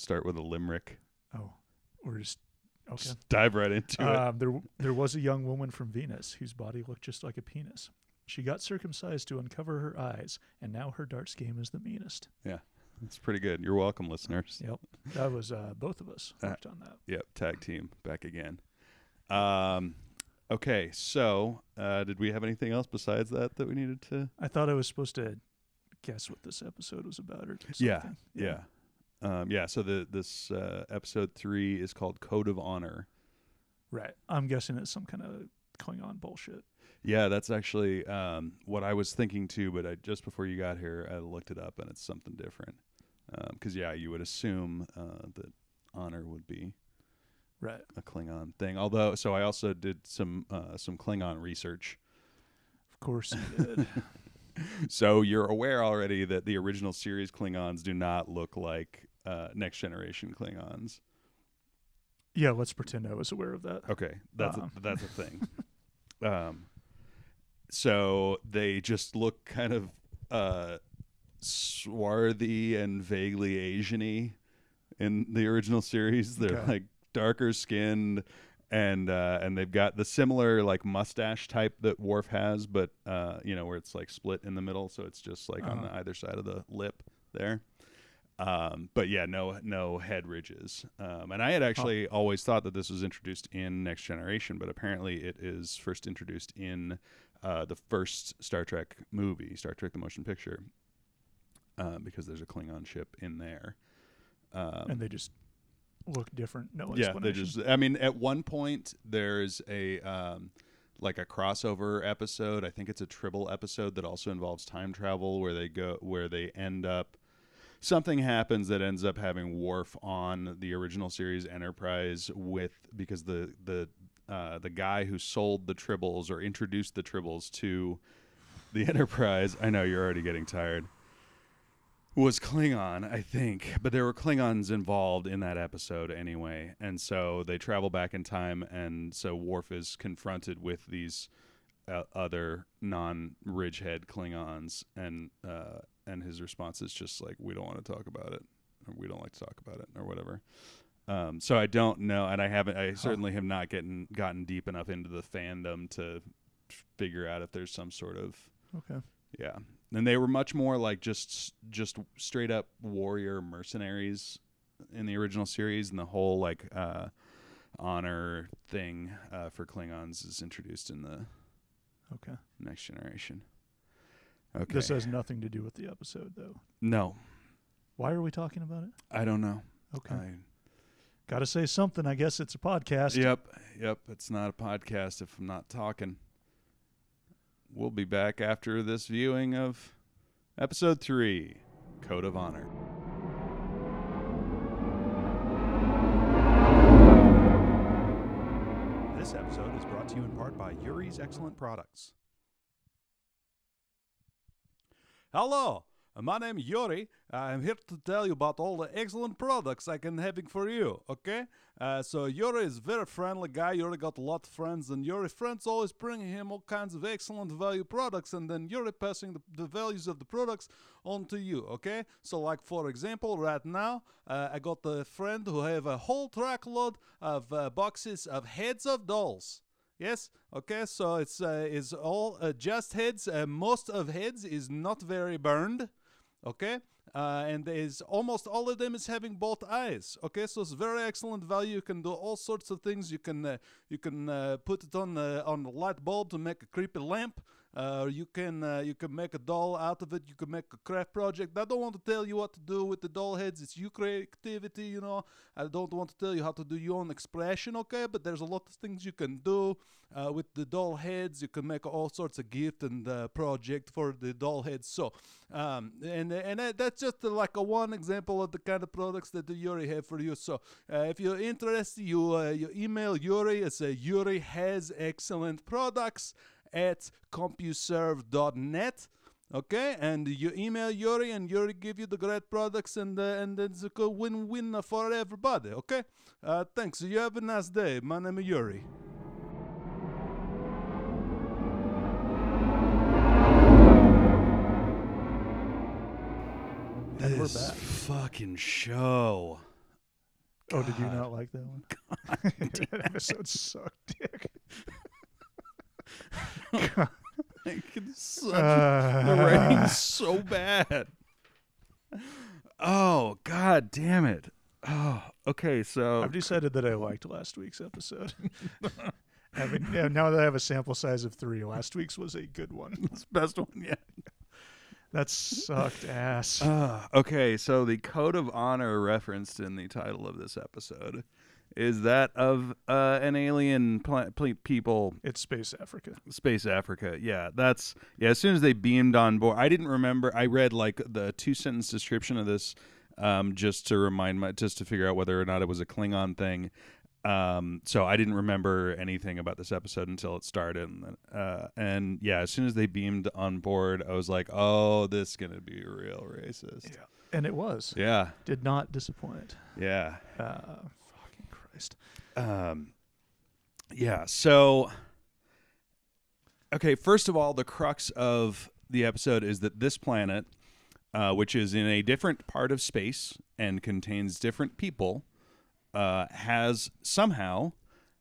start with a limerick? Oh, we're just okay. Just dive right into it. Um, there, there was a young woman from Venus whose body looked just like a penis. She got circumcised to uncover her eyes, and now her darts game is the meanest. Yeah, it's pretty good. You're welcome, listeners. Yep, that was uh, both of us Uh, on that. Yep, tag team back again. Um, okay, so uh, did we have anything else besides that that we needed to? I thought I was supposed to guess what this episode was about, or something. Yeah, Yeah, um, yeah. So the this uh, episode three is called Code of Honor. right. I'm guessing it's some kind of Klingon bullshit. Yeah, that's actually um, what I was thinking too. But I, just before you got here, I looked it up, and it's something different. Because yeah, you would assume uh, that honor would be Right. a Klingon thing. Although, so I also did some uh, some Klingon research. Of course you did. So you're aware already that the original series Klingons do not look like uh, next generation Klingons. yeah. Let's pretend I was aware of that. Okay, that's Um. a, that's a thing. um, so they just look kind of uh, swarthy and vaguely Asiany in the original series. They're Okay. like darker skinned. And uh, and they've got the similar like mustache type that Worf has, but uh, you know where it's like split in the middle, so it's just like on Uh-huh. the either side of the lip there. Um, but yeah, no no head ridges. Um, and I had actually always thought that this was introduced in Next Generation, but apparently it is first introduced in uh, the first Star Trek movie, Star Trek: The Motion Picture, uh, because there's a Klingon ship in there. Um, and they just look different. No yeah, they just. I mean, at one point there's a um, like a crossover episode. I think it's a Tribble episode that also involves time travel, where they go where they end up. Something happens that ends up having Worf on the original series Enterprise with because the the uh, the guy who sold the Tribbles or introduced the Tribbles to the Enterprise. I know you're already getting tired was Klingon, I think, but there were Klingons involved in that episode anyway, and so they travel back in time, and so Worf is confronted with these uh, other non-Ridgehead Klingons, and uh, and his response is just like, "We don't want to talk about it, or we don't like to talk about it, or whatever." Um, so I don't know, and I haven't. I certainly have not gotten gotten deep enough into the fandom to figure out if there's some sort of okay. yeah, and they were much more like just just straight up warrior mercenaries in the original series, and the whole like uh, honor thing uh, for Klingons is introduced in the Okay. next generation. Okay. This has nothing to do with the episode, though. no, Why are we talking about it? I don't know. Okay. I, Got to say something. I guess it's a podcast. yep, yep. It's not a podcast if I'm not talking. We'll be back after this viewing of episode three, Code of Honor. This episode is brought to you in part by Yuri's Excellent Products. Hello, uh, my name is Yuri. I'm here to tell you about all the excellent products I can having for you. Okay, uh, so Yuri is very friendly guy. Yuri got a lot of friends, and Yuri friends always bring him all kinds of excellent value products, and then Yuri passing the, the values of the products on to you. Okay, so like for example, right now uh, I got a friend who have a whole truckload of uh, boxes of heads of dolls. Yes. Okay. So it's uh, is all uh, just heads. Uh, most of heads is not very burned. Okay. Uh, and is almost all of them is having both eyes. Okay, so it's very excellent value. You can do all sorts of things. You can uh, you can uh, put it on on a light bulb to make a creepy lamp. Uh, you can uh, you can make a doll out of it. You can make a craft project. I don't want to tell you what to do with the doll heads. It's your creativity, you know. I don't want to tell you how to do your own expression, okay? But there's a lot of things you can do uh, with the doll heads. You can make all sorts of gift and uh, project for the doll heads. So, um, and and that's just uh, like a one example of the kind of products that Yuri have for you. So, uh, if you're interested, you you email Yuri. It's uh, Yuri has excellent products at CompuServe.net. Okay, and you email Yuri, and Yuri give you the great products, and uh, and it's a good win-win for everybody. Okay, uh, thanks. You have a nice day. My name is Yuri. This fucking show. Oh, did you not like that one? that episode sucked, dick. It's such Uh, the writing's so bad. Oh god damn it. Oh, okay, so I've decided that I liked last week's episode. Having, yeah, now that I have a sample size of three, last week's was a good one. it's the best one yet. That sucked ass. Uh, okay, so the code of honor referenced in the title of this episode is that of uh, an alien pla- ple- people It's Space Africa. Space Africa. Yeah, that's yeah. As soon as they beamed on board, I didn't remember. I read like the two sentence description of this, um, just to remind my, just to figure out whether or not it was a Klingon thing. Um, so I didn't remember anything about this episode until it started, and, uh, and yeah, as soon as they beamed on board, I was like, oh, this is gonna be real racist. Yeah. And it was. Yeah, Did not disappoint. yeah. Uh, Christ. Um, yeah. So, okay. First of all, the crux of the episode is that this planet, uh, which is in a different part of space and contains different people, uh, has somehow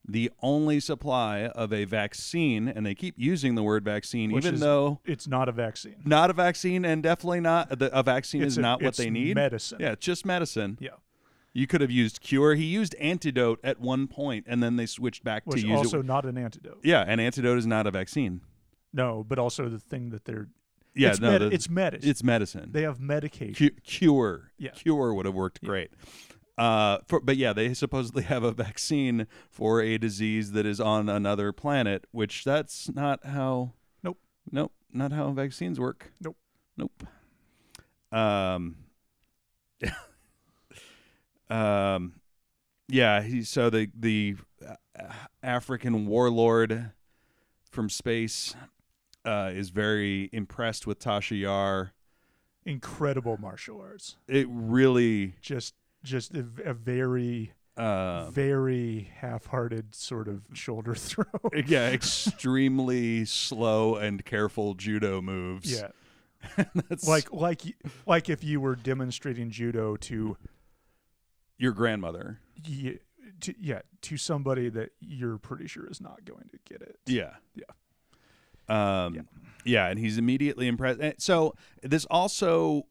the only supply of a vaccine, and they keep using the word vaccine, Which even is- though It's not a vaccine. not a vaccine, and definitely not a vaccine It's is a- not what they need. medicine. Yeah, it's just medicine. Yeah. You could have used cure. He used antidote at one point, and then they switched back Which to use also it. not an antidote. Yeah, an antidote is not a vaccine. No, but also the thing that they're. Yeah, it's no, med- the- it's medicine. it's medicine. they have medication. Cu- cure, Yeah. cure would have worked great. Uh, for, but yeah, they supposedly have a vaccine for a disease that is on another planet, which that's not how. Nope. Nope, not how vaccines work. Nope. Nope. Um. um, yeah. He so the the uh, African warlord from space uh, is very impressed with Tasha Yar. Incredible martial arts. It really, Just, just a, a very, um, very half-hearted sort of shoulder throw. yeah, extremely slow and careful judo moves. yeah. Like like like if you were demonstrating judo to, your grandmother. y- to yeah to somebody that you're pretty sure is not going to get it. Yeah. Yeah. Um, Yeah. yeah. and he's immediately impressed. And so this also,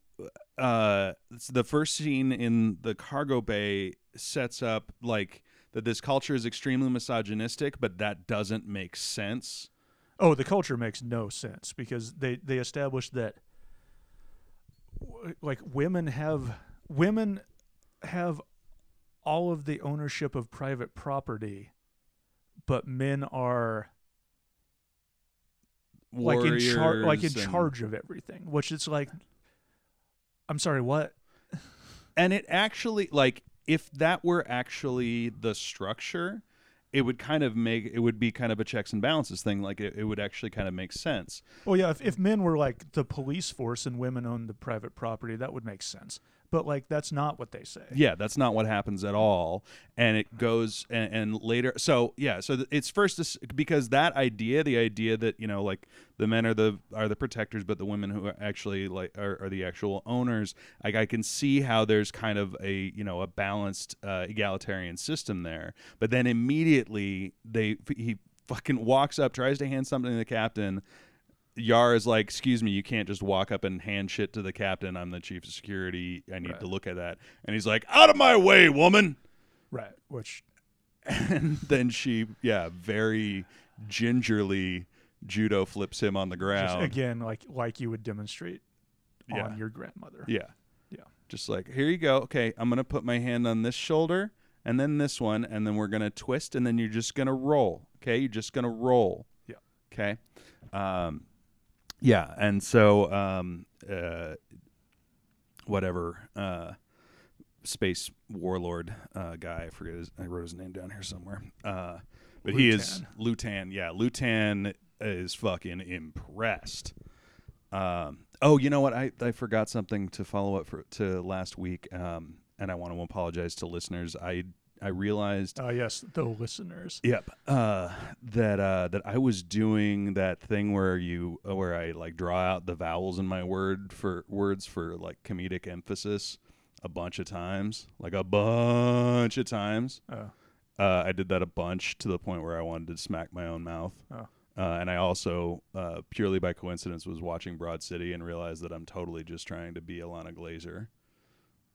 uh, the first scene in the cargo bay sets up like that this culture is extremely misogynistic, but that doesn't make sense. Oh, the culture makes no sense because they they established that like women have women have all of the ownership of private property, but men are like in charge like in charge of everything, which it's like I'm sorry, what? and it actually like if that were actually the structure it would kind of make it would be kind of a checks and balances thing like it, it would actually kind of make sense Well, yeah, if, if men were like the police force and women owned the private property, that would make sense. But like that's not what they say. yeah that's not what happens at all and it goes and, and later so yeah so it's first this, because that idea the idea that you know like the men are the are the protectors but the women who are actually like are, are the actual owners like i can see how there's kind of a you know a balanced uh, egalitarian system there but then immediately they he fucking walks up tries to hand something to the captain Yar is like, "Excuse me, you can't just walk up and hand shit to the captain. I'm the chief of security. I need Right. to look at that." And he's like, "Out of my way, woman!" Right. Which And then she, yeah, very gingerly judo flips him on the just, ground. again, like like you would demonstrate Yeah. on your grandmother. Yeah, Yeah. just like, here you go. Okay, I'm gonna put my hand on this shoulder and then this one, and then we're gonna twist, and then you're just gonna roll. Okay, you're just gonna roll. Yeah. Okay. Um, yeah, and so um, uh, whatever uh, space warlord uh, guy, I forget his, I wrote his name down here somewhere. Uh, but he is Lutan. Yeah, Lutan is fucking impressed. Um, oh, you know what? I, I forgot something to follow up for to last week, um, and I want to apologize to listeners. I I realized Uh, yes, the listeners. Yep. Uh, that uh, that I was doing that thing where you where I like draw out the vowels in my word for words for like comedic emphasis. a bunch of times, like a bunch of times. Oh. Uh, I did that a bunch to the point where I wanted to smack my own mouth. Oh. Uh, and I also, uh, purely by coincidence, was watching Broad City and realized that I'm totally just trying to be Ilana Glazer.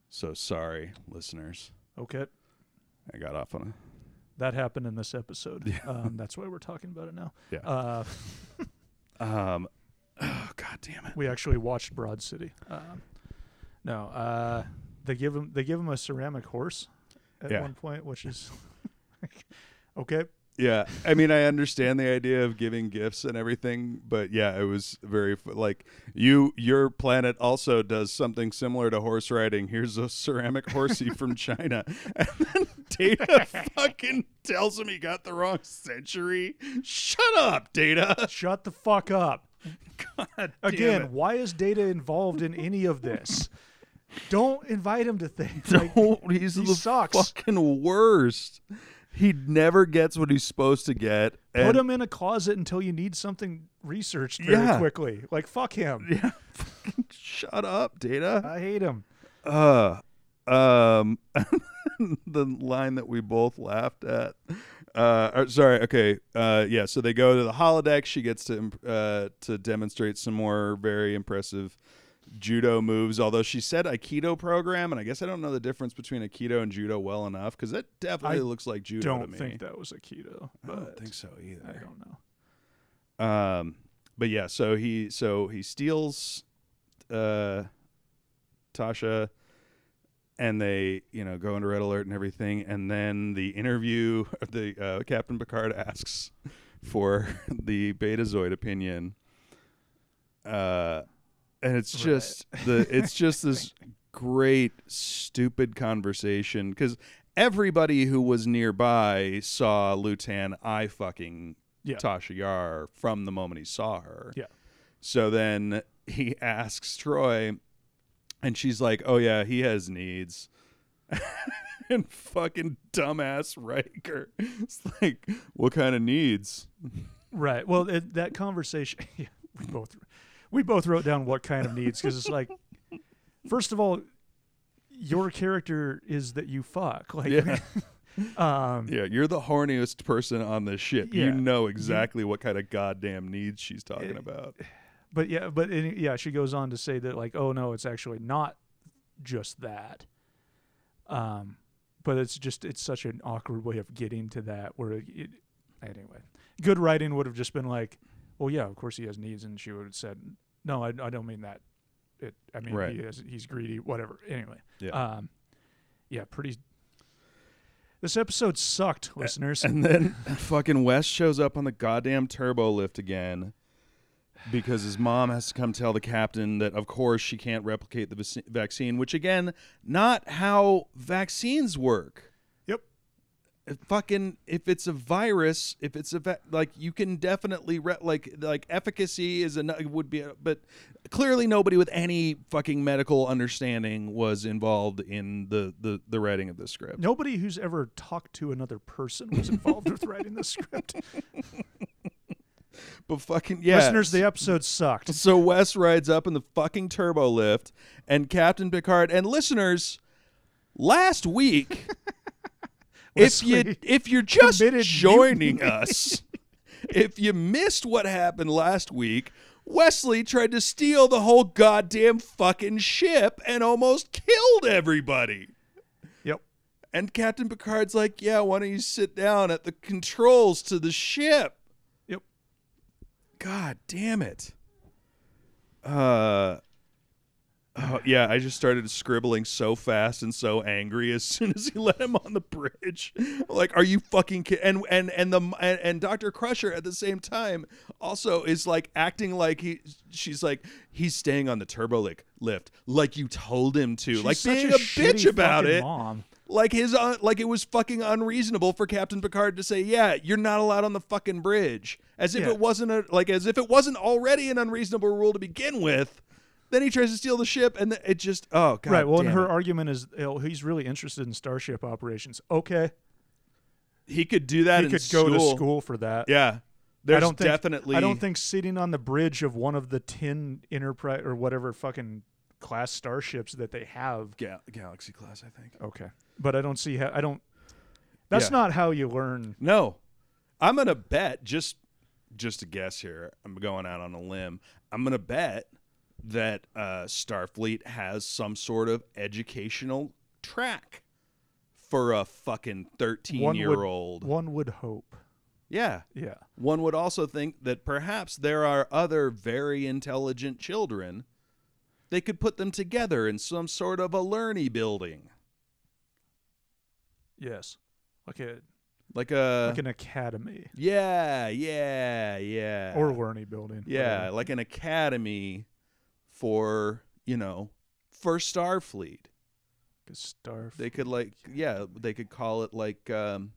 So sorry, listeners. Okay. I got off on That happened in this episode. Yeah. Um, that's why we're talking about it now. Yeah. Uh. Um, oh, God damn it. we actually watched Broad City. Um, no, uh, they give him they give him a ceramic horse at Yeah. one point, which is okay. Yeah, I mean, I understand the idea of giving gifts and everything, but yeah, it was very like you. Your planet also does something similar to horse riding. Here's a ceramic horsey from China, and then Data fucking tells him he got the wrong century. Shut up, Data. Shut the fuck up. God damn Again, why is Data involved in any of this? Don't invite him to things. Like, Don't, he's he the sucks. fucking worst. He never gets what he's supposed to get. put him in a closet until you need something researched very Yeah. quickly. Like fuck him. Yeah, fucking shut up, Data. I hate him. Uh, um, the line that we both laughed at. Uh, or, sorry. Okay. Uh, yeah. So they go to the holodeck. She gets to imp- uh to demonstrate some more very impressive judo moves. Although she said aikido program, and I guess I don't know the difference between aikido and judo well enough because that definitely I looks like judo to Don't me. think that was Aikido. keto. I don't think so either. I don't know. Um, but yeah, so he so he steals uh Tasha and they, you know, go into red alert and everything, and then the interview the uh, Captain Picard asks for the Betazoid opinion. Uh and it's Right. just the it's just this great stupid conversation because everybody who was nearby saw Lutan eye fucking Yeah. Tasha Yar from the moment he saw her. Yeah. So then he asks Troi, and she's like, "Oh yeah, he has needs." and fucking dumbass Riker, it's like, "What kind of needs?" Right. Well, it, that conversation, yeah, we both we both wrote down what kind of needs because it's like, first of all, your character is that you fuck. Like, Yeah. um, Yeah, you're the horniest person on this ship. Yeah. You know exactly what kind of goddamn needs she's talking Eh, about. but yeah, but it, yeah, she goes on to say that like, oh no, it's actually not just that. Um, but it's just it's such an awkward way of getting to that. Where it, it, anyway, good writing would have just been like, well, yeah, of course he has needs, and she would have said, no, I, I don't mean that. It, I mean Right. he has, he's greedy, whatever. Anyway, Yeah. um, yeah, pretty. This episode sucked, listeners. And then fucking Wes shows up on the goddamn turbo lift again because his mom has to come tell the captain that, of course, she can't replicate the vac- vaccine, which, again, not how vaccines work. Fucking, if it's a virus, if it's a, va- like, you can definitely, re- like, like efficacy is a, would be, a, but clearly nobody with any fucking medical understanding was involved in the, the, the writing of this script. Nobody who's ever talked to another person was involved with writing the script. But fucking, yeah. Listeners, the episode sucked. So Wes rides up in the fucking turbo lift, and Captain Picard and listeners, last week, if you if you're just joining us, if you missed what happened last week, Wesley tried to steal the whole goddamn fucking ship and almost killed everybody. Yep. And Captain Picard's like, "Yeah, why don't you sit down at the controls to the ship?" Yep. God damn it. Uh Oh yeah, I just started scribbling so fast and so angry as soon as he let him on the bridge. Like, are you fucking kidding? And and and the and, and Dr. Crusher at the same time also is like acting like he she's like he's staying on the turbo lift like you told him to, She's like such being a a, bitch about it Mom. like his uh, like it was fucking unreasonable for Captain Picard to say, "Yeah, you're not allowed on the fucking bridge," as if Yeah. it wasn't a like as if it wasn't already an unreasonable rule to begin with. Then he tries to steal the ship, and it just oh god. right. Well, and her it. argument is oh, he's really interested in starship operations. Okay, he could do that. he could go to school. school for that. Yeah, there's I don't think, definitely. I don't think sitting on the bridge of one of the tin Enterprise or whatever fucking class starships that they have. Gal- Galaxy class, I think. Okay, but I don't see how I don't. That's Yeah. not how you learn. No, I'm gonna bet just just a guess here. I'm going out on a limb. I'm gonna bet that uh, Starfleet has some sort of educational track for a fucking 13 One year would- old. One would hope. Yeah. Yeah. One would also think that perhaps there are other very intelligent children. They could put them together in some sort of a learny building, Yes. Like a like a like an academy yeah, yeah, yeah, or learning building. yeah, whatever. like an academy for you know for Starfleet. 'Cause Starf. They could like yeah, they could call it like um,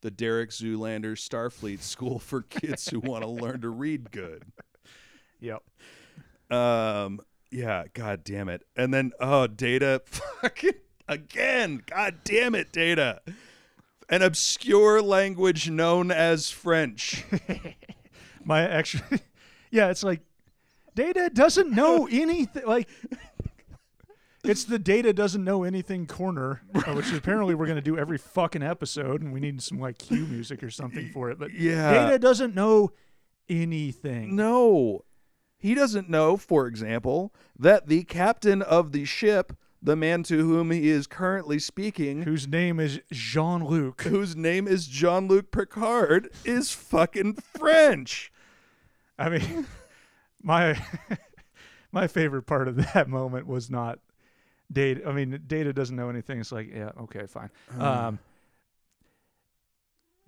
the Derek Zoolander Starfleet School for kids who want to learn to read good. Yep. Um. Yeah. God damn it. And then oh, Data. Fucking again. God damn it, Data. An obscure language known as French. My actually, yeah, it's like data doesn't know anything. Like it's the data doesn't know anything corner, uh, which apparently we're gonna do every fucking episode, and we need some like cue music or something for it. But Yeah. data doesn't know anything. No. He doesn't know, for example, that the captain of the ship, the man to whom he is currently speaking, Whose name is Jean Luc? whose name is Jean Luc Picard, is fucking French. I mean, my my favorite part of that moment was not data. I mean, data doesn't know anything. It's like, yeah, okay, fine. Um,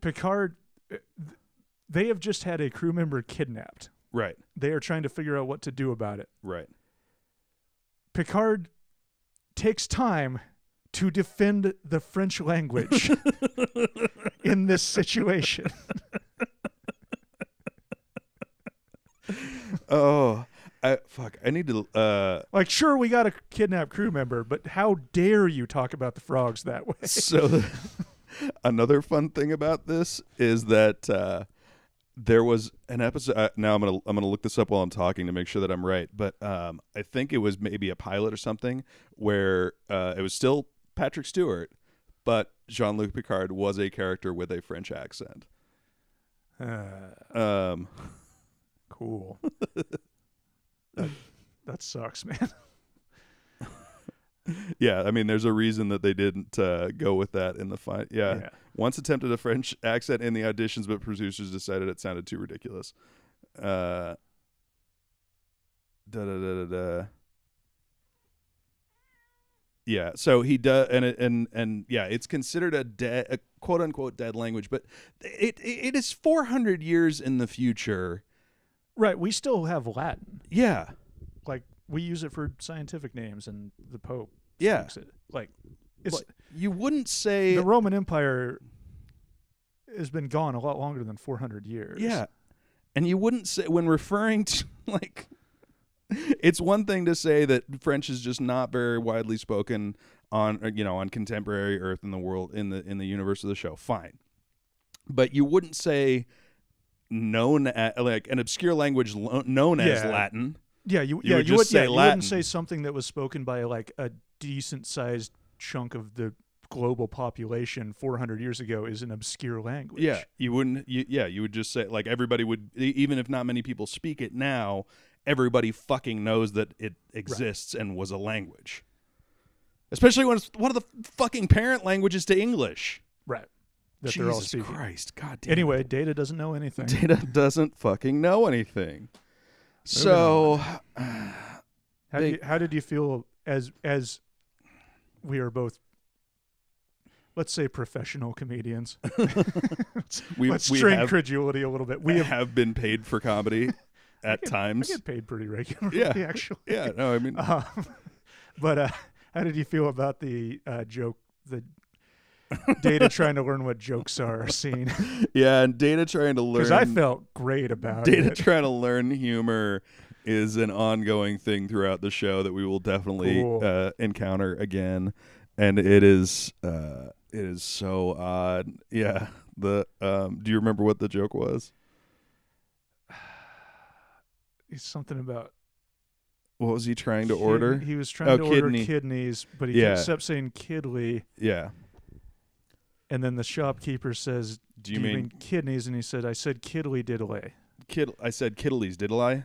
Picard, uh, they have just had a crew member kidnapped. Right, They are trying to figure out what to do about it. right. Picard takes time to defend the French language in this situation. Oh, I, fuck. I need to. Uh, Like, sure, we got a kidnapped crew member, but how dare you talk about the frogs that way? so the, another fun thing about this is that uh, there was an episode. Uh, now I'm gonna I'm gonna look this up while I'm talking to make sure that I'm right. But um, I think it was maybe a pilot or something where uh, it was still Patrick Stewart, but Jean Luc Picard was a character with a French accent. Uh, Um, cool. that, that sucks, man. yeah, I mean, there's a reason that they didn't uh, go with that in the fight. Yeah. Yeah. Once attempted a French accent in the auditions, but producers decided it sounded too ridiculous. Uh, da da da da da. Yeah, so he does, and and and yeah, it's considered a dead, a quote unquote dead language, but it it is 400 years in the future. Right. We still have Latin. Yeah, Like, we use it for scientific names, and the Pope yeah. it. Like, it's Like, you wouldn't say the Roman Empire has been gone a lot longer than 400 years. Yeah. And you wouldn't say when referring to like it's one thing to say that French is just not very widely spoken on uh, you know on contemporary earth in the world in the in the universe of the show. Fine. But you wouldn't say known as like an obscure language lo- known as Latin. Yeah, you, You yeah, would you would, say yeah, you Latin. wouldn't say something that was spoken by like a decent sized chunk of the global population 400 years ago is an obscure language. Yeah, you wouldn't. You, yeah, you would just say like everybody would, even if not many people speak it now. Everybody fucking knows that it exists and was a language. Especially when it's one of the fucking parent languages to English. Right. That Jesus they're all speaking. Christ, God damn. Anyway, Data doesn't know anything. it. Data doesn't fucking know anything. So How, They- did you, how did you feel as as we are both, let's say, professional comedians? we let's we strain have, credulity a little bit. we have, have been paid for comedy at I times. get paid pretty regularly, Yeah. actually. Yeah, no, I mean, Um, but uh, how did you feel about the uh, joke? The data trying to learn what jokes are scene yeah, and Data trying to learn. because I felt great about Data it. trying to learn humor is an ongoing thing throughout the show that we will definitely Cool. uh, encounter again, and it is uh, it is so odd. Yeah, the um, do you remember what the joke was? It's something about what was he trying to order? He was trying Oh, to order kidneys, but he Yeah. kept saying kidley, yeah. And then the shopkeeper says, Do you, mean, kidneys?" And he said, "I said kiddly diddly." kid? I said kiddlies, did I?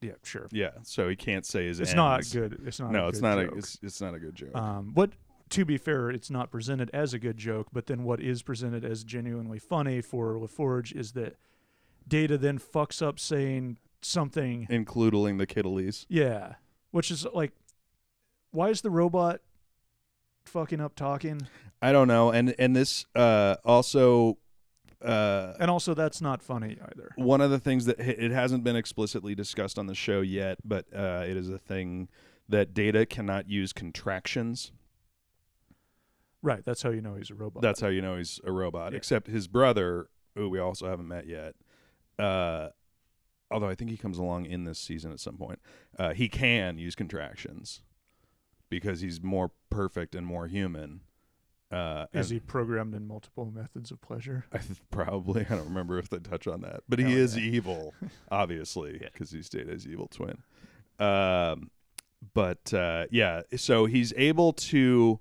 Yeah, sure. Yeah. So he can't say his. It's not ends. good. It's not. No, a it's good not joke. a. It's, it's not a good joke. Um, but to be fair, it's not presented as a good joke. But then what is presented as genuinely funny for LaForge is that Data then fucks up saying something. Including the kiddlies. Yeah, which is like, why is the robot fucking up talking? I don't know. And and this uh also uh And also, that's not funny either. one of the things that it hasn't been explicitly discussed on the show yet, but uh, it is a thing that Data cannot use contractions. Right. That's how you know he's a robot. That's how you know he's a robot. Yeah. Except his brother, who we also haven't met yet, uh, although I think he comes along in this season at some point. Uh, he can use contractions because he's more perfect and more human. Uh, is he programmed in multiple methods of pleasure? I th- probably I don't remember if they touch on that, but he Hell is yeah. evil, obviously, Yeah. because he's Data's evil twin. Um, but uh, yeah, so he's able to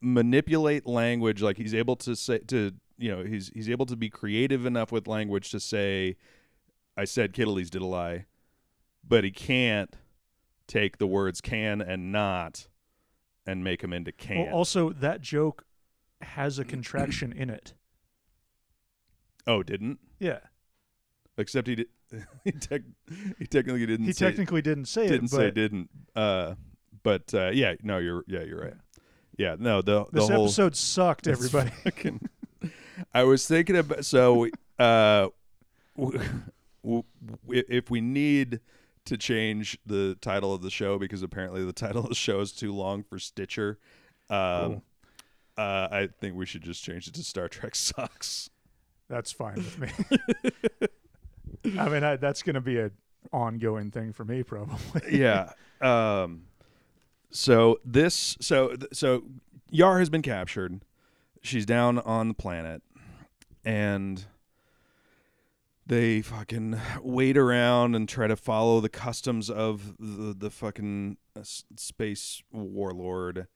manipulate language, like he's able to say to you know he's he's able to be creative enough with language to say, "I said Kittleys did a lie," but he can't take the words "can" and "not" and make them into "can." Well, also, that joke has a contraction in it. oh, didn't. Yeah. Except he did. He, tec- he technically didn't. He say, technically didn't say didn't it, but say didn't. Uh, but uh, yeah, no, you're yeah, you're right. Yeah, no, the the this whole episode sucked, everybody. fucking- I was thinking about so uh, w- w- if we need to change the title of the show because apparently the title of the show is too long for Stitcher. Um, uh, I think we should just change it to Star Trek sucks. That's fine with me. I mean, I, that's going to be an ongoing thing for me, probably. yeah. Um. So this, so so Yar has been captured. She's down on the planet, and they fucking wait around and try to follow the customs of the the fucking uh, space warlord.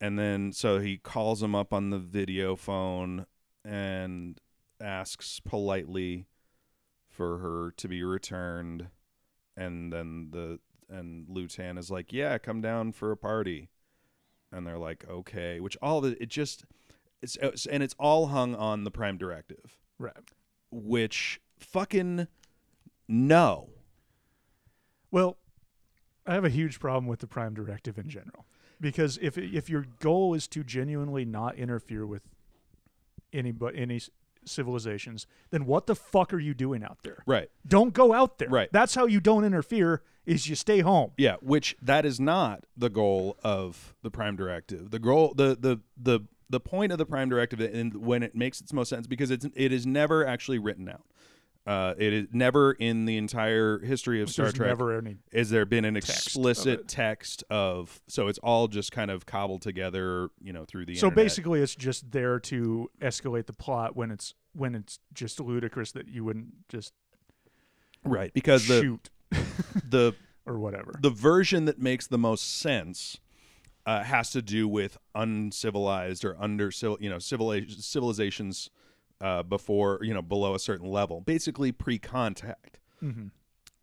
And then so he calls him up on the video phone and asks politely for her to be returned and then the and Lutan is like, "Yeah, come down for a party," and they're like, "Okay," which all the it just it's, it's and it's all hung on the Prime Directive, right. which fucking no, Well, I have a huge problem with the Prime Directive in general because if if your goal is to genuinely not interfere with any but any civilizations, then what the fuck are you doing out there? right? Don't go out there. Right. That's how you don't interfere. Is you stay home. Yeah, which that is not the goal of the Prime Directive. The goal, the the the the point of the Prime Directive, and when it makes its most sense, because it's it is never actually written out. Uh, it is never in the entire history of Star There's Trek never any. is there been an text explicit it. text of so it's all just kind of cobbled together you know through the So internet. basically, it's just there to escalate the plot when it's when it's just ludicrous that you wouldn't just right because the shoot the or whatever. the version that makes the most sense uh, has to do with uncivilized or under civil you know civiliz- civilizations uh, before you know below a certain level basically pre-contact hmm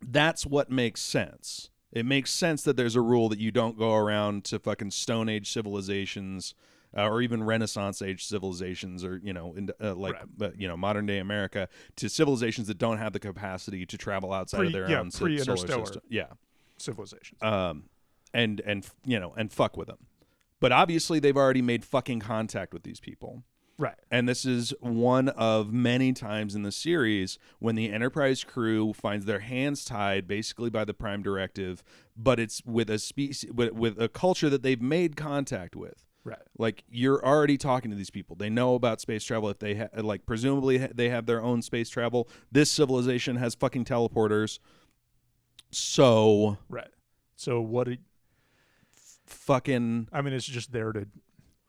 that's what makes sense. It makes sense that there's a rule that you don't go around to fucking Stone Age civilizations uh, or even Renaissance age civilizations or you know in, uh, like Right. uh, you know modern day America to civilizations that don't have the capacity to travel outside Pre- of their yeah, own solar system. Yeah, Civilizations. um, and and you know and fuck with them. But obviously they've already made fucking contact with these people. Right. And this is one of many times in the series when the Enterprise crew finds their hands tied basically by the Prime Directive, but it's with a species with, with a culture that they've made contact with. Right. Like you're already talking to these people. They know about space travel. If they ha- like, presumably ha- they have their own space travel. This civilization has fucking teleporters. So Right. So what? It, fucking I mean, it's just there to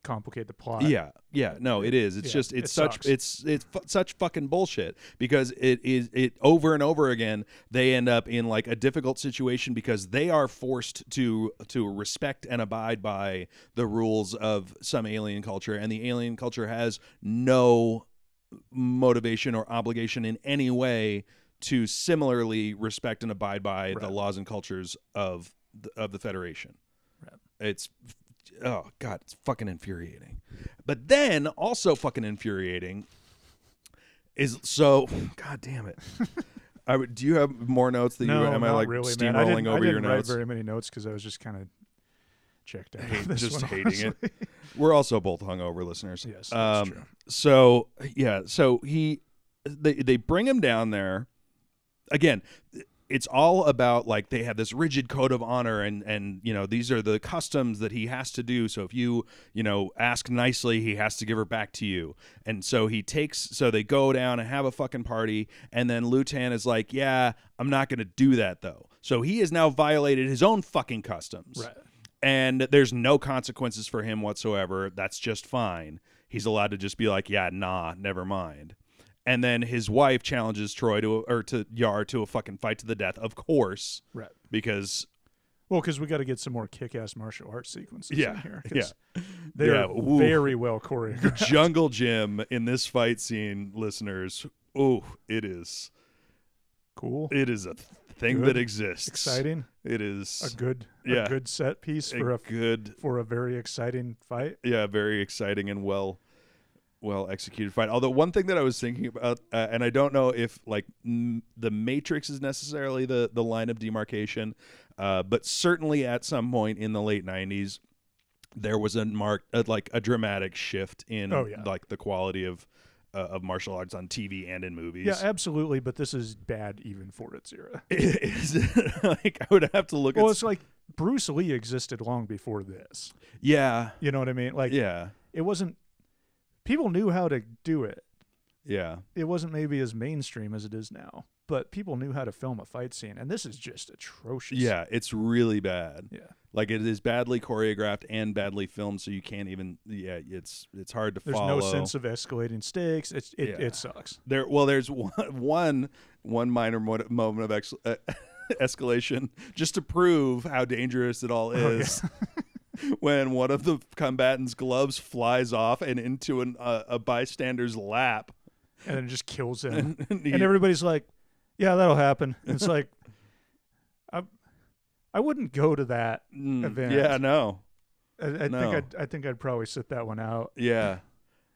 complicate the plot. Yeah, yeah, no, it is. It's Yeah, just it's it such sucks. it's it's fu- such fucking bullshit because it is it over and over again they end up in like a difficult situation because they are forced to to respect and abide by the rules of some alien culture and the alien culture has no motivation or obligation in any way to similarly respect and abide by the Right. laws and cultures of the, of the federation Right. it's oh god it's fucking infuriating but then also fucking infuriating is so god damn it I would, do you have more notes that no, you am I like really, steamrolling over your didn't write notes very many notes because I was just kind of checked out. Hate- just one, hating it. we're also both hungover listeners Yes, that's um true. so yeah so he they they bring him down there again it's all about like they have this rigid code of honor and and you know these are the customs that he has to do so if you you know ask nicely he has to give her back to you and so he takes so they go down and have a fucking party and then lutan is like yeah i'm not going to do that though so he has now violated his own fucking customs Right. and there's no consequences for him whatsoever. That's just fine. He's allowed to just be like, yeah, nah, never mind. And then his wife challenges Troi to or to Yar to a fucking fight to the death, of course, Right. because Well, because we got to get some more kick-ass martial arts sequences Yeah, in here. yeah. They're Yeah, ooh. very well choreographed. Jungle Jim in this fight scene, listeners, oh, it is cool. it is a thing Good. that exists. Exciting. It is A good, Yeah. a good set piece a for a good for a very exciting fight. yeah, very exciting and well well executed fight. Although one thing that I was thinking about, uh, and I don't know if like m- the Matrix is necessarily the the line of demarcation, uh, but certainly at some point in the late '90s, there was a mark uh, like a dramatic shift in Oh, yeah. like the quality of uh, of martial arts on TV and in movies. Yeah, absolutely. But this is bad even for its era. is like I would have to look Well, at. it's like Bruce Lee existed long before this. yeah, You know what I mean? Like, yeah, it wasn't. People knew how to do it. yeah. It wasn't maybe as mainstream as it is now, but people knew how to film a fight scene, and this is just atrocious. Yeah, it's really bad. yeah. Like it is badly choreographed and badly filmed, so you can't even. Yeah, it's it's hard to follow. There's follow. no sense of escalating stakes. It's it, Yeah. it sucks. there. Well, there's one one one minor mo- moment of ex- uh, escalation just to prove how dangerous it all Oh, yeah. when one of the combatants' gloves flies off and into an, uh, a bystander's lap, And then it just kills him. and, and he- and everybody's like, "Yeah, that'll happen." It's like, I, I wouldn't go to that. Mm, event. yeah, no, I, I No. think I'd, I think I'd probably sit that one out. Yeah.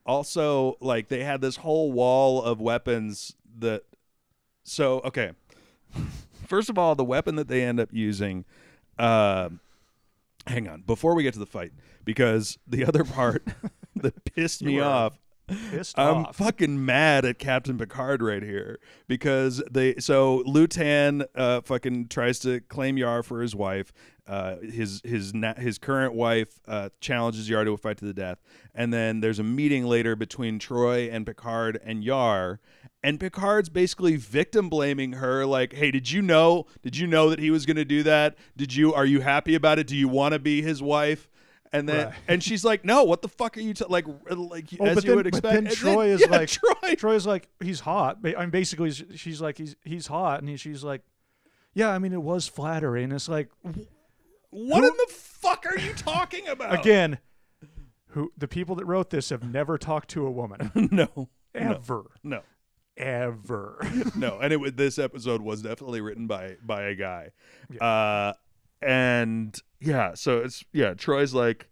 Also, like they had this whole wall of weapons that. So okay. First of all, the weapon that they end up using. Uh, hang on, before we get to the fight, because the other part that pissed me off. Pissed I'm off. fucking mad at Captain Picard right here because they so Lutan uh fucking tries to claim Yar for his wife. Uh, his his na- his current wife uh, challenges Yar to a fight to the death, and then there's a meeting later between Troi and Picard and Yar, and Picard's basically victim blaming her, like, "Hey, did you know? Did you know that he was going to do that? Did you? Are you happy about it? Do you want to be his wife?" And then Right. and she's like, "No, what the fuck are you ta- like? Like Oh, as but you then, would but expect." then And Troi is yeah, like, Troi. Troi's like, he's hot. I mean, basically, she's like, he's he's hot, and he, she's like, yeah, I mean, it was flattering. It's like, What Who- in the fuck are you talking about? again, who the people that wrote this have never talked to a woman no, ever, no, ever. no. And it this episode was definitely written by by a guy. Yeah. Uh, and yeah, so it's yeah. Troi's like,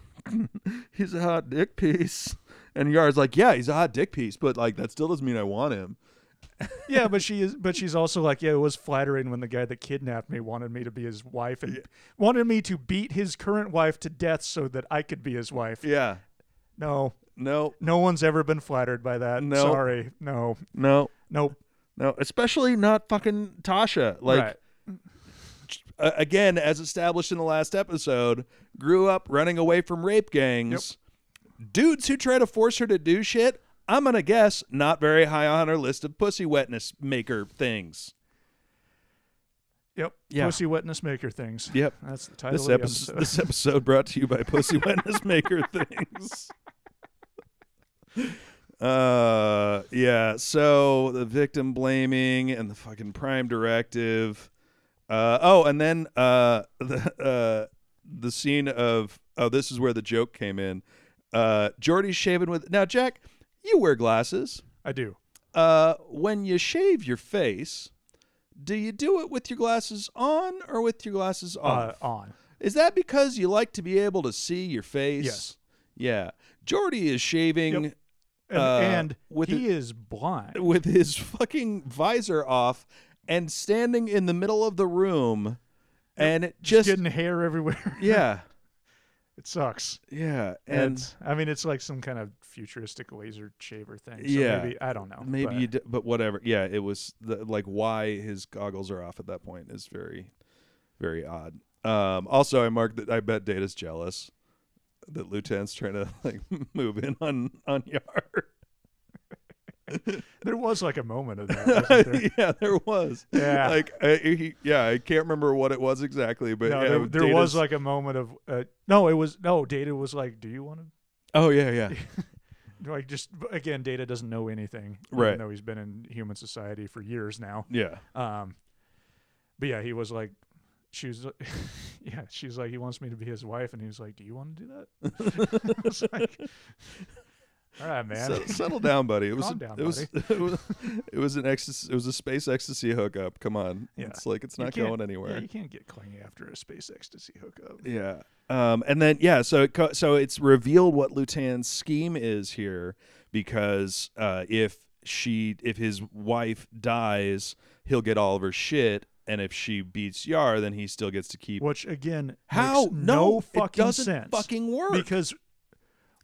he's a hot dick piece, and Yar's like, yeah, he's a hot dick piece, but like that still doesn't mean I want him. yeah, but she is, but she's also like, yeah, it was flattering when the guy that kidnapped me wanted me to be his wife and wanted me to beat his current wife to death so that I could be his wife. Yeah, No, no, no one's ever been flattered by that. No. Sorry, no, no, nope. no. Especially not fucking Tasha. Like. right. Uh, again, as established in the last episode, grew up running away from rape gangs. Dudes who try to force her to do shit, I'm gonna guess, not very high on her list of pussy wetness maker things. Yep. Yeah. Pussy wetness maker things. Yep. That's the title This of the episode, episode. this episode brought to you by Pussy Wetness Maker Things. Uh, yeah. So the victim blaming and the fucking prime directive. Uh, oh, and then uh, the uh, the scene of oh, this is where the joke came in. Uh, Geordi's shaving with now. Jack, you wear glasses. I do. Uh, when you shave your face, do you do it with your glasses on or with your glasses off? Uh, on. Is that because you like to be able to see your face? Yes. Yeah. Jordy is shaving Yep. And, Uh, and with he is blind. with his fucking visor off and standing in the middle of the room and it Just just getting hair everywhere. yeah. it sucks. Yeah. And And I mean, it's like some kind of futuristic laser shaver thing. So Yeah. Maybe, I don't know. maybe but you d- but whatever. Yeah, it was the, like why his goggles are off at that point is very very odd. Um also I marked that I bet Data's jealous that Lutan's trying to like move in on on Yar. There was like a moment of that. Wasn't there? yeah, there was. Yeah. Like, I, he, yeah, I can't remember what it was exactly, but no, yeah, there, there was like a moment of uh, no. It was no. Data was like, "Do you want to?" oh yeah, yeah, Like just again, Data doesn't know anything, Right. Even though he's been in human society for years now. yeah. Um, but yeah, he was like, she was, yeah, she's like, he wants me to be his wife, and he was like, "Do you want to do that?" I was like, "All right, man." Settle down, buddy. It was Calm a- down, it was it was it was an ecstasy, it was a space ecstasy hookup. Come on, Yeah. it's like it's not going Yeah, anywhere. you can't get clingy after a space ecstasy hookup. Yeah. Um, and then yeah, so it co- so it's revealed what Lutan's scheme is here because uh, if she if his wife dies, he'll get all of her shit, and if she beats Yar, then he still gets to keep. Which again, How makes no, no it fucking doesn't sense. fucking work. because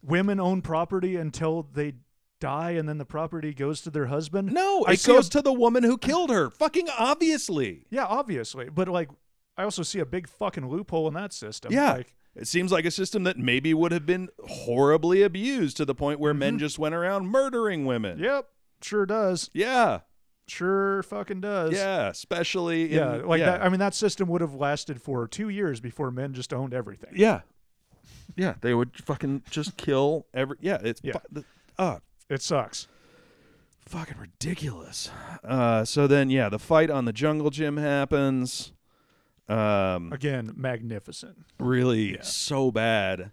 women own property until they die, and then the property goes to their husband. no, I it see a- goes to the woman who killed her. Fucking obviously. Yeah, obviously, but like, I also see a big fucking loophole in that system. Yeah. like, It seems like a system that maybe would have been horribly abused to the point where men mm-hmm. just went around murdering women. yep, sure does, Yeah. sure fucking does. Yeah. Especially in, yeah, like yeah. that. I mean, that system would have lasted for two years before men just owned everything. Yeah. Yeah, they would fucking just kill every. Yeah, it's Yeah. fu- the- uh, It sucks. fucking ridiculous. Uh, so then, yeah, the fight on the jungle gym happens. Um, Again, magnificent. really Yeah. so bad.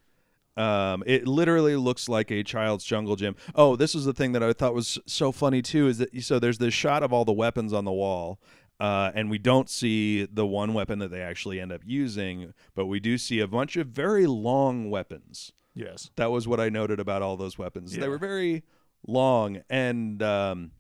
Um, it literally looks like a child's jungle gym. Oh, this is the thing that I thought was so funny too. Is that so? There's this shot of all the weapons on the wall, uh, and we don't see the one weapon that they actually end up using, but we do see a bunch of very long weapons. Yes. That was what I noted about all those weapons. They were very long, and um,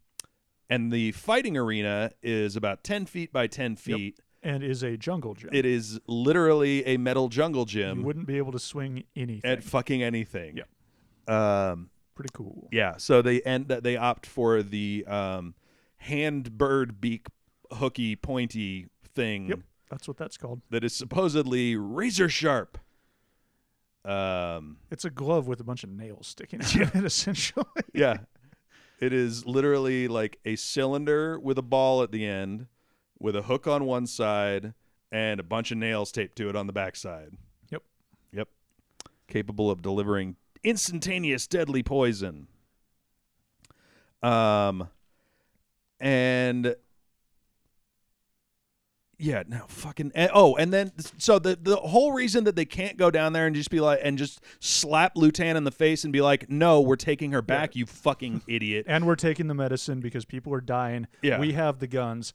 and the fighting arena is about ten feet by ten feet. And is a jungle gym. It is literally a metal jungle gym. you wouldn't be able to swing anything. at fucking anything. Yep. Um, Pretty cool. yeah. So they end. They opt for the um, hand bird beak hooky pointy thing Yep. That's what that's called. that is supposedly razor sharp. Um, It's a glove with a bunch of nails sticking out of it, essentially. yeah. It is literally like a cylinder with a ball at the end, with a hook on one side, and a bunch of nails taped to it on the backside. Yep. Yep. Capable of delivering instantaneous deadly poison. Um, and yeah, no fucking. And, oh, and then so the the whole reason that they can't go down there and just be like and just slap Lutan in the face and be like, no, we're taking her back, you fucking idiot. And we're taking the medicine because people are dying. Yeah. We have the guns.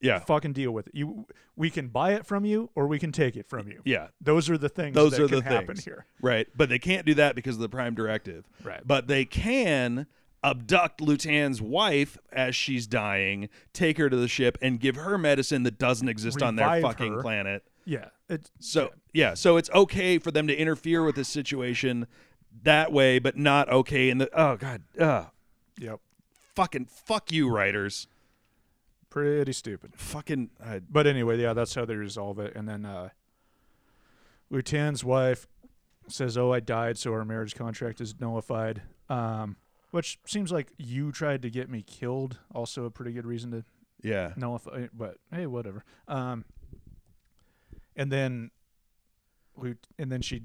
Yeah, Fucking deal with it. You we can buy it from you or we can take it from you. yeah, Those are the things those that are can the happen things. here. Right, but they can't do that because of the Prime Directive. Right. But they can abduct Lutan's wife as she's dying, take her to the ship, and give her medicine that doesn't exist on their fucking her. planet. Yeah. So yeah, so it's okay for them to interfere with this situation that way, but not okay in the oh god, uh, Yep. fucking fuck you, writers. Pretty stupid. Fucking uh, But anyway, yeah, that's how they resolve it. And then uh Lutan's wife says, "Oh, I died, so our marriage contract is nullified." Um, which seems like you tried to get me killed. Also, a pretty good reason to yeah. nullify. But hey, whatever. Um, and then, Lut- and then she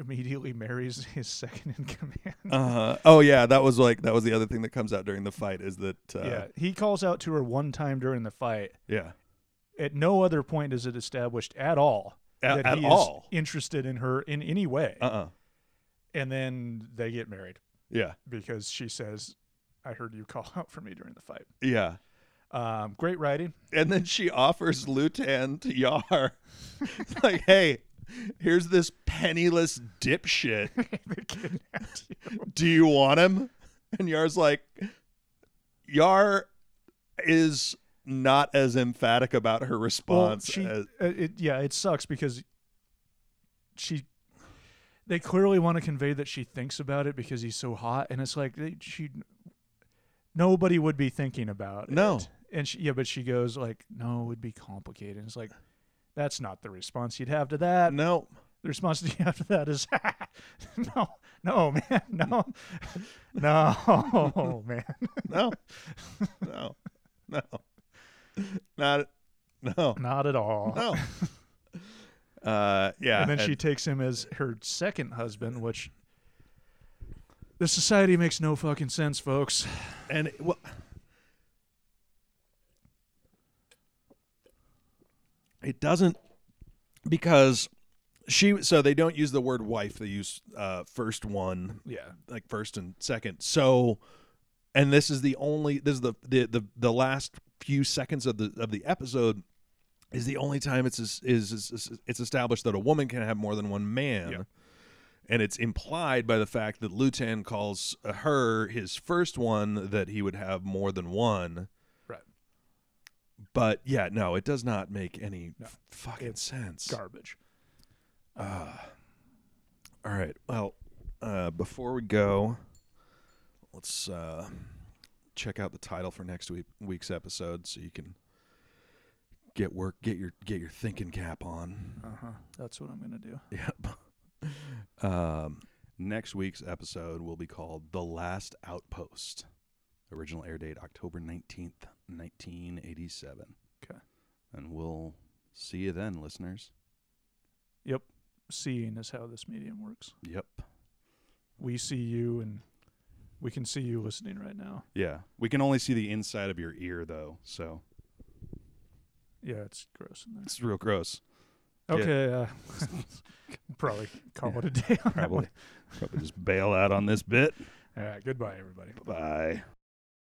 immediately marries his second in command. Uh-huh. Oh yeah, that was like that was the other thing that comes out during the fight is that uh, yeah, he calls out to her one time during the fight. yeah. At no other point is it established at all that at he all. is interested in her in any way. Uh-uh. and then they get married Yeah. because she says, "I heard you call out for me during the fight." Yeah. Um, great writing. And then she offers Lutan to Yar. Like, hey, here's this penniless dipshit. You. Do you want him? And Yar's like, Yar is not as emphatic about her Well, response she, as uh, it, yeah, it sucks because she. They clearly want to convey that she thinks about it because he's so hot, and it's like they, she. Nobody would be thinking about No. it. and she, yeah, but she goes like, "No, it would be complicated." And it's like, that's not the response you'd have to that. no. The response you have to that is, "No, no, man, no, no, man." No. No. No. Not no. Not at all. No. Uh yeah. and then she takes him as her second husband, which the society makes no fucking sense, folks. and well it doesn't because she so they don't use the word wife they use uh first one Yeah, like first and second so and this is the only this is the the the, the last few seconds of the of the episode is the only time it's is, is, is it's established that a woman can have more than one man Yeah. and it's implied by the fact that Lutan calls her his first one that he would have more than one right. but yeah no it does not make any No. f- fucking It's sense Garbage. all right. Well, uh, before we go, let's uh, check out the title for next week week's episode, so you can get work, get your get your thinking cap on. Uh huh. That's what I'm gonna do. Yep. um, next week's episode will be called "The Last Outpost." Original air date October nineteenth, nineteen eighty-seven. Okay. And we'll see you then, listeners. Yep. Seeing is how this medium works. Yep. We see you, and we can see you listening right now. Yeah. We can only see the inside of your ear, though, so. Yeah, it's gross in there. It's real gross. Okay. Uh, probably call it a day. Probably, probably just bail out on this bit. All right. Goodbye, everybody. Bye.